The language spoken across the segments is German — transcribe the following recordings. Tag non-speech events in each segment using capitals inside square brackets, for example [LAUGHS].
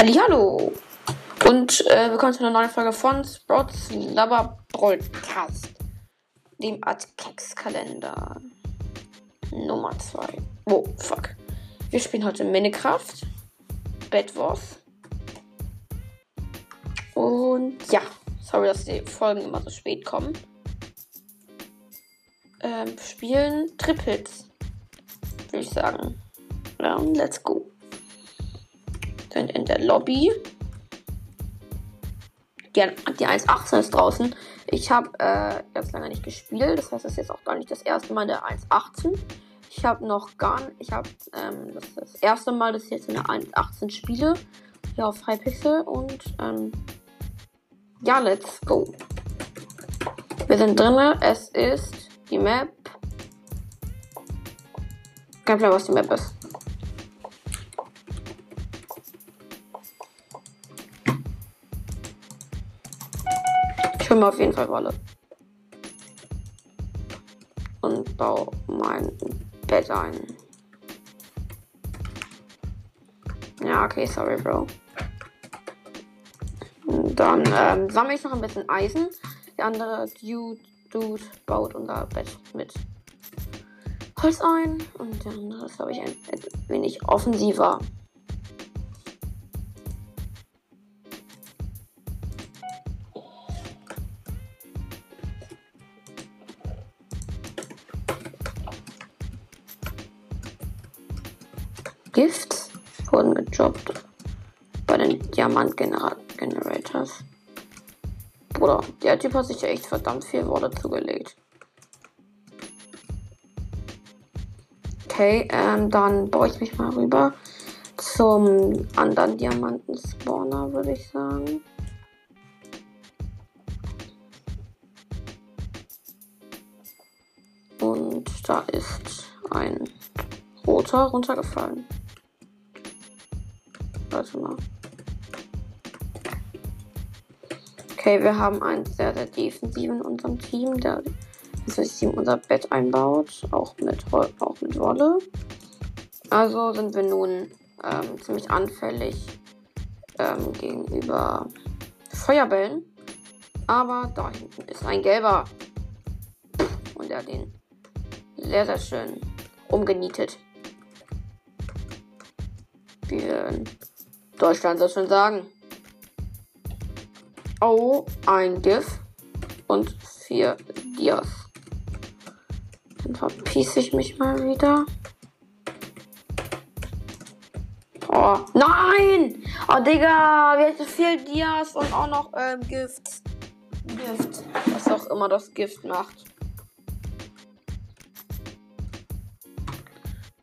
Hallo und äh, willkommen zu einer neuen Folge von Sprouts Lover Broadcast, dem Adkex-Kalender Nummer 2. Oh, fuck. Wir spielen heute Minecraft, Bed Wars und ja, sorry, dass die Folgen immer so spät kommen. Ähm, spielen Triples, würde ich sagen. Ja, let's go sind in der Lobby. Die, die 1.18 ist draußen. Ich habe äh, ganz lange nicht gespielt. Das heißt, es ist jetzt auch gar nicht das erste Mal der 1.18. Ich habe noch gar nicht. Ich habe ähm, das, das erste Mal, dass ich jetzt in der 1.18 spiele. Hier auf Hypixel. Und ähm, ja, let's go. Wir sind drin. Es ist die Map. Kein Plan, was die Map ist. Mir auf jeden Fall Wolle. Und baue mein Bett ein. Ja, okay, sorry, Bro. Dann ähm, sammle ich noch ein bisschen Eisen. Der andere Dude, Dude baut unser Bett mit Holz ein. Und der andere ist, glaube ich, ein wenig offensiver. Gifts wurden gejobbt bei den Diamant-Generators. Bruder, der Typ hat sich ja echt verdammt viel Worte zugelegt. Okay, ähm, dann baue ich mich mal rüber zum anderen Diamanten-Spawner, würde ich sagen. Und da ist ein roter runtergefallen. Warte mal. Okay, wir haben einen sehr, sehr defensiven in unserem Team, der das Team unser Bett einbaut, auch mit, auch mit Wolle. Also sind wir nun ähm, ziemlich anfällig ähm, gegenüber Feuerbällen. Aber da hinten ist ein gelber. Und der hat den sehr, sehr schön umgenietet. Wir Deutschland so schon sagen. Oh, ein GIF und vier Dias. Dann verpiesse ich mich mal wieder. Oh, nein! Oh, Digga, wir hätten viel Dias und auch noch ähm, Gift. Gift. Was auch immer das Gift macht.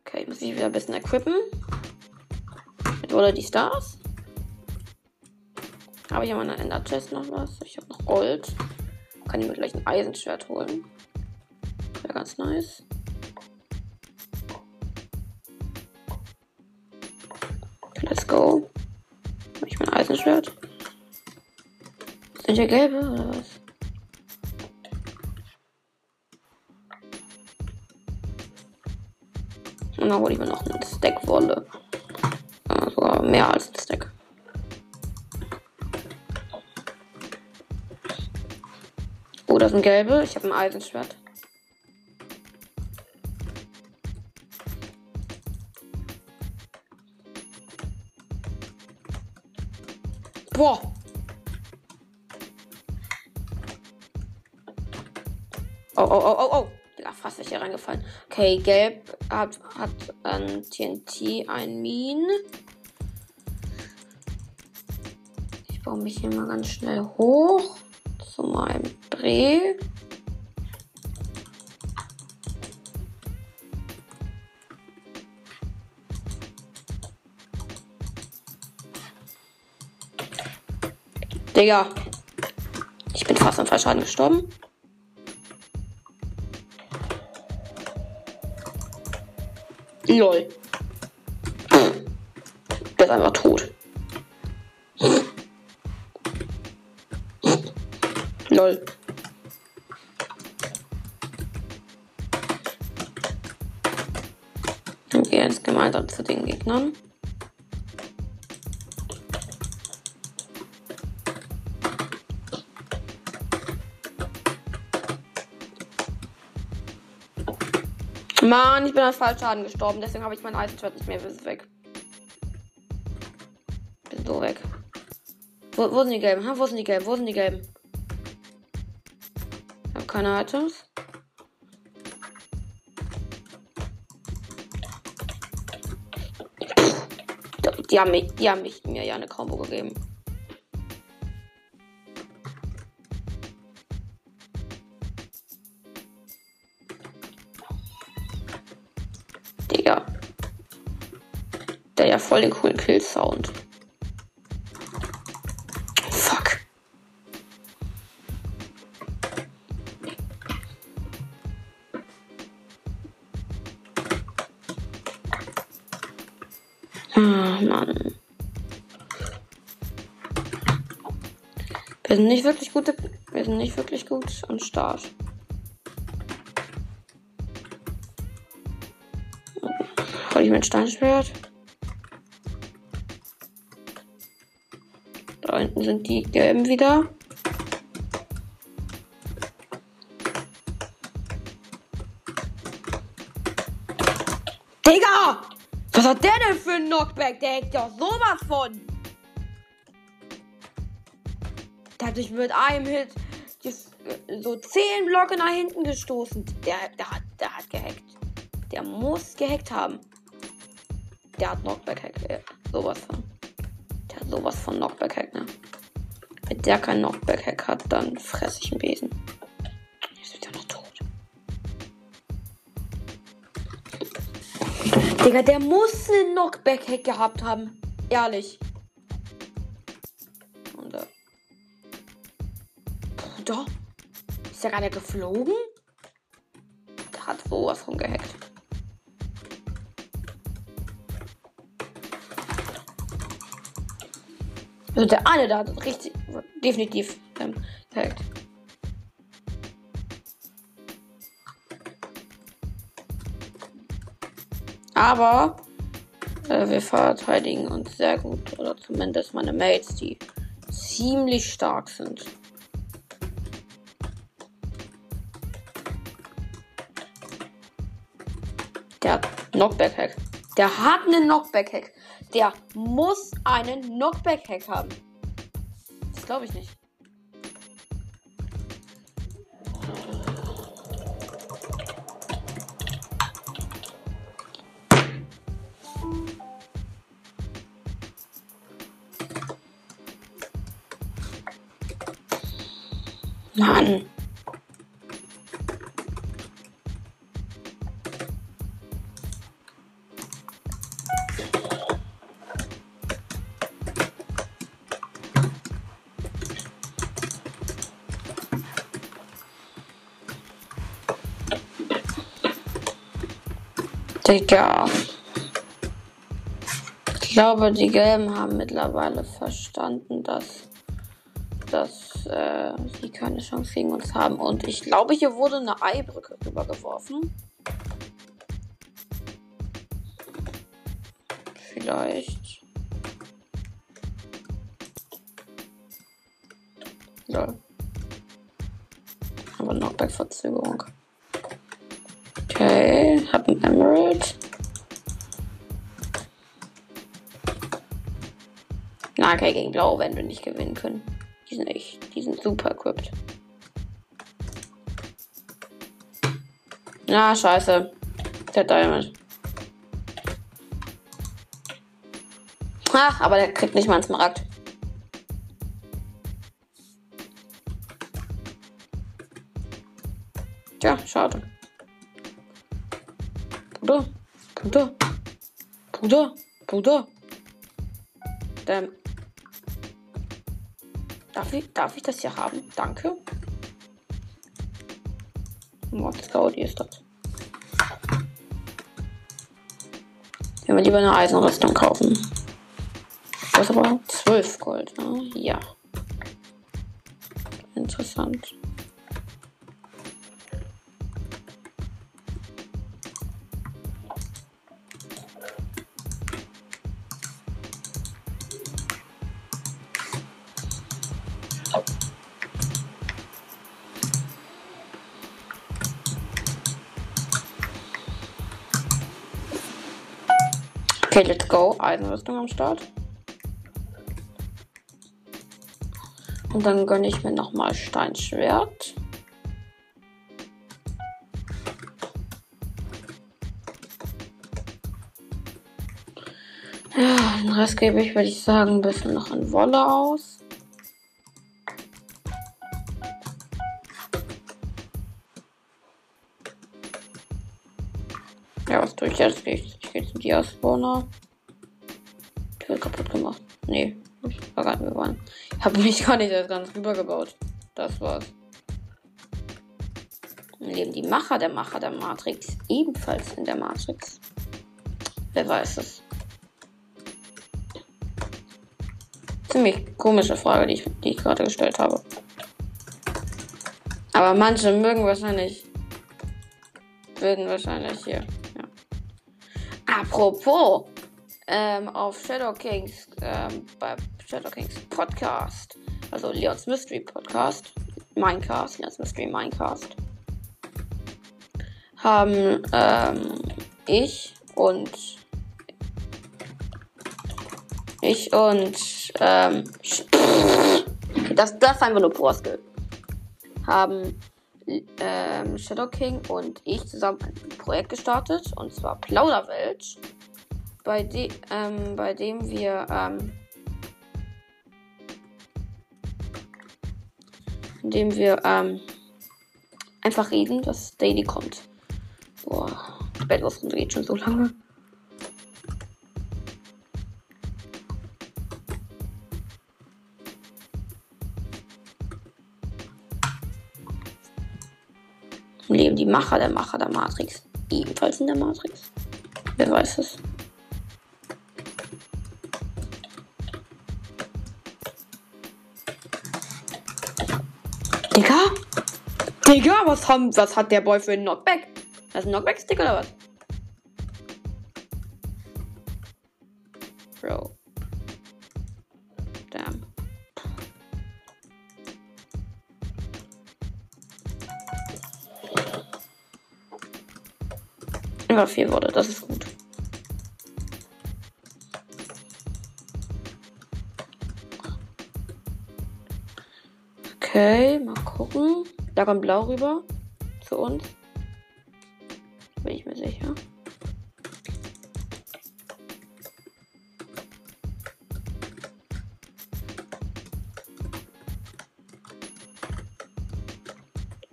Okay, muss ich wieder ein bisschen equippen. Oder die Stars. Habe ich in meiner Ender Chest noch was? Ich habe noch Gold. Kann ich mir gleich ein Eisenschwert holen. Wäre ganz nice. Let's go. Habe ich mein Eisenschwert? Sind hier gelbe oder was? Und dann hole ich mir noch einen Stack Wolle mehr als ein Stack. Oh, das sind gelbe. Ich habe ein Eisenschwert. Boah. Oh, oh, oh, oh, oh. Ja, fast nicht hier reingefallen. Okay, gelb hat, hat ein TNT, ein Minen. Baue mich hier mal ganz schnell hoch zu meinem Dreh. Digga. Ich bin fast am Fallschaden gestorben. Lol. Der ist einfach tot. Lol. Dann jetzt gemeinsam zu den Gegnern. Mann, ich bin an Fallschaden gestorben, deswegen habe ich mein Eisenschwert nicht mehr. Ist weg. Bin so weg. Wo, wo sind die gelben? Ha, wo sind die gelben? Wo sind die gelben? Keine Items. Die haben, mich, die haben mich, mir ja eine Combo gegeben. Digga. Der ja voll den coolen Kill-Sound. Ah, Mann. Wir sind nicht wirklich gute. Wir sind nicht wirklich gut am Start. Hol ich mein Steinschwert. Da hinten sind die gelben wieder. Hat der denn für ein Knockback? Der hängt ja sowas von. Sich mit einem Hit so zehn Blöcke nach hinten gestoßen. Der, der, hat, der hat gehackt. Der muss gehackt haben. Der hat Knockback-Hack. Ja, sowas von. Der hat sowas von Knockback-Hack, ne? Wenn der kein Knockback-Hack hat, dann fresse ich einen Besen. Digga, der muss einen Knockback-Hack gehabt haben. Ehrlich. Und äh. Bruder? Ist der gerade geflogen? Der hat sowas von gehackt. Also der eine da hat richtig, definitiv ähm, gehackt. Aber äh, wir verteidigen uns sehr gut. Oder zumindest meine Mates, die ziemlich stark sind. Der Knockback-Hack. Der hat einen Knockback-Hack. Der muss einen Knockback-Hack haben. Das glaube ich nicht. Mann. Digga. Ich glaube, die Gelben haben mittlerweile verstanden, dass, dass äh, sie keine Chance gegen uns haben. Und ich glaube, hier wurde eine Eibrücke rübergeworfen. Vielleicht. Ja. Aber noch bei Verzögerung. Okay, hab ein Emerald. Na, okay, gegen Blau werden wir nicht gewinnen können. Die sind echt, die sind super equipped. Na, scheiße. Der Diamond. Ach, aber der kriegt nicht mal einen Smaragd. Tja, schade. Bruder, Bruder, Bruder, Bruder. Damn. Darf ich, darf ich das hier haben? Danke. Was Gaudi ist das? Ich will lieber eine Eisenrüstung kaufen. Das ist aber 12 Gold, ne? Ja. Interessant. Okay, let's go. Eisenrüstung am Start. Und dann gönne ich mir nochmal Steinschwert. Ja, den Rest gebe ich, würde ich sagen, ein bisschen noch in Wolle aus. Ich jetzt? Ich, ich gehe zum Diaspawner. Die wird kaputt gemacht. Nee, ich war gerade waren. Ich habe mich gar nicht erst ganz rübergebaut. Das war's. Dann leben die Macher der Macher der Matrix ebenfalls in der Matrix. Wer weiß es. Ziemlich komische Frage, die ich, die ich gerade gestellt habe. Aber manche mögen wahrscheinlich. Würden wahrscheinlich hier. Apropos. Ähm, auf Shadow Kings, ähm, bei Shadow Kings Podcast, also Leons Mystery Podcast, Minecast, Leons Mystery Minecast, haben ähm, ich und ich und ähm, [LAUGHS] das, das einfach nur Porsche. Haben ähm, Shadow King und ich zusammen ein Projekt gestartet und zwar Plauderwelt, bei, de ähm, bei dem wir ähm, in dem wir ähm, einfach reden, dass Daily kommt. Boah, Bettlosrunde geht schon so lange. Die Macher der Macher der Matrix ebenfalls in der Matrix? Wer weiß es? Digga? Digga, was, haben, was hat der Boy für einen Knockback? Das ist ein Knockback-Stick oder was? Immer vier wurde, das ist gut. Okay, mal gucken. Da kommt Blau rüber zu uns. Bin ich mir sicher.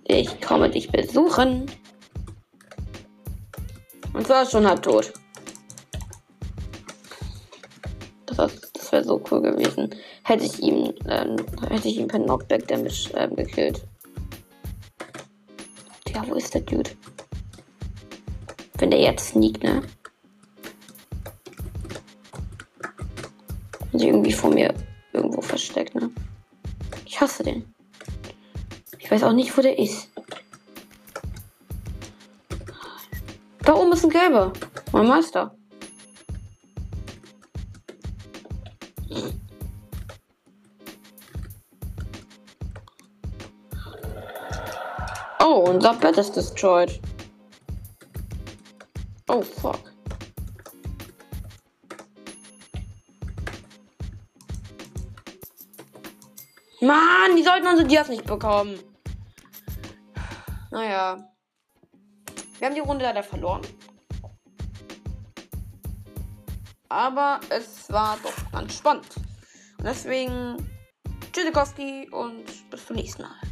Ich komme dich besuchen. Und zwar schon halb tot. Das, das wäre so cool gewesen. Hätte ich ihn, ähm, hätte ich ihn per Knockback Damage ähm, gekillt. Tja, wo ist der Dude? Wenn der jetzt sneakt, ne? Und sich irgendwie vor mir irgendwo versteckt, ne? Ich hasse den. Ich weiß auch nicht, wo der ist. Da oben ist ein gelber. Mein Meister. Oh, unser Bett ist destroyed. Oh, fuck. Mann, die sollten unsere Dias nicht bekommen. Naja. Wir haben die Runde leider verloren. Aber es war doch ganz spannend. Und deswegen Tschüssikowski und bis zum nächsten Mal.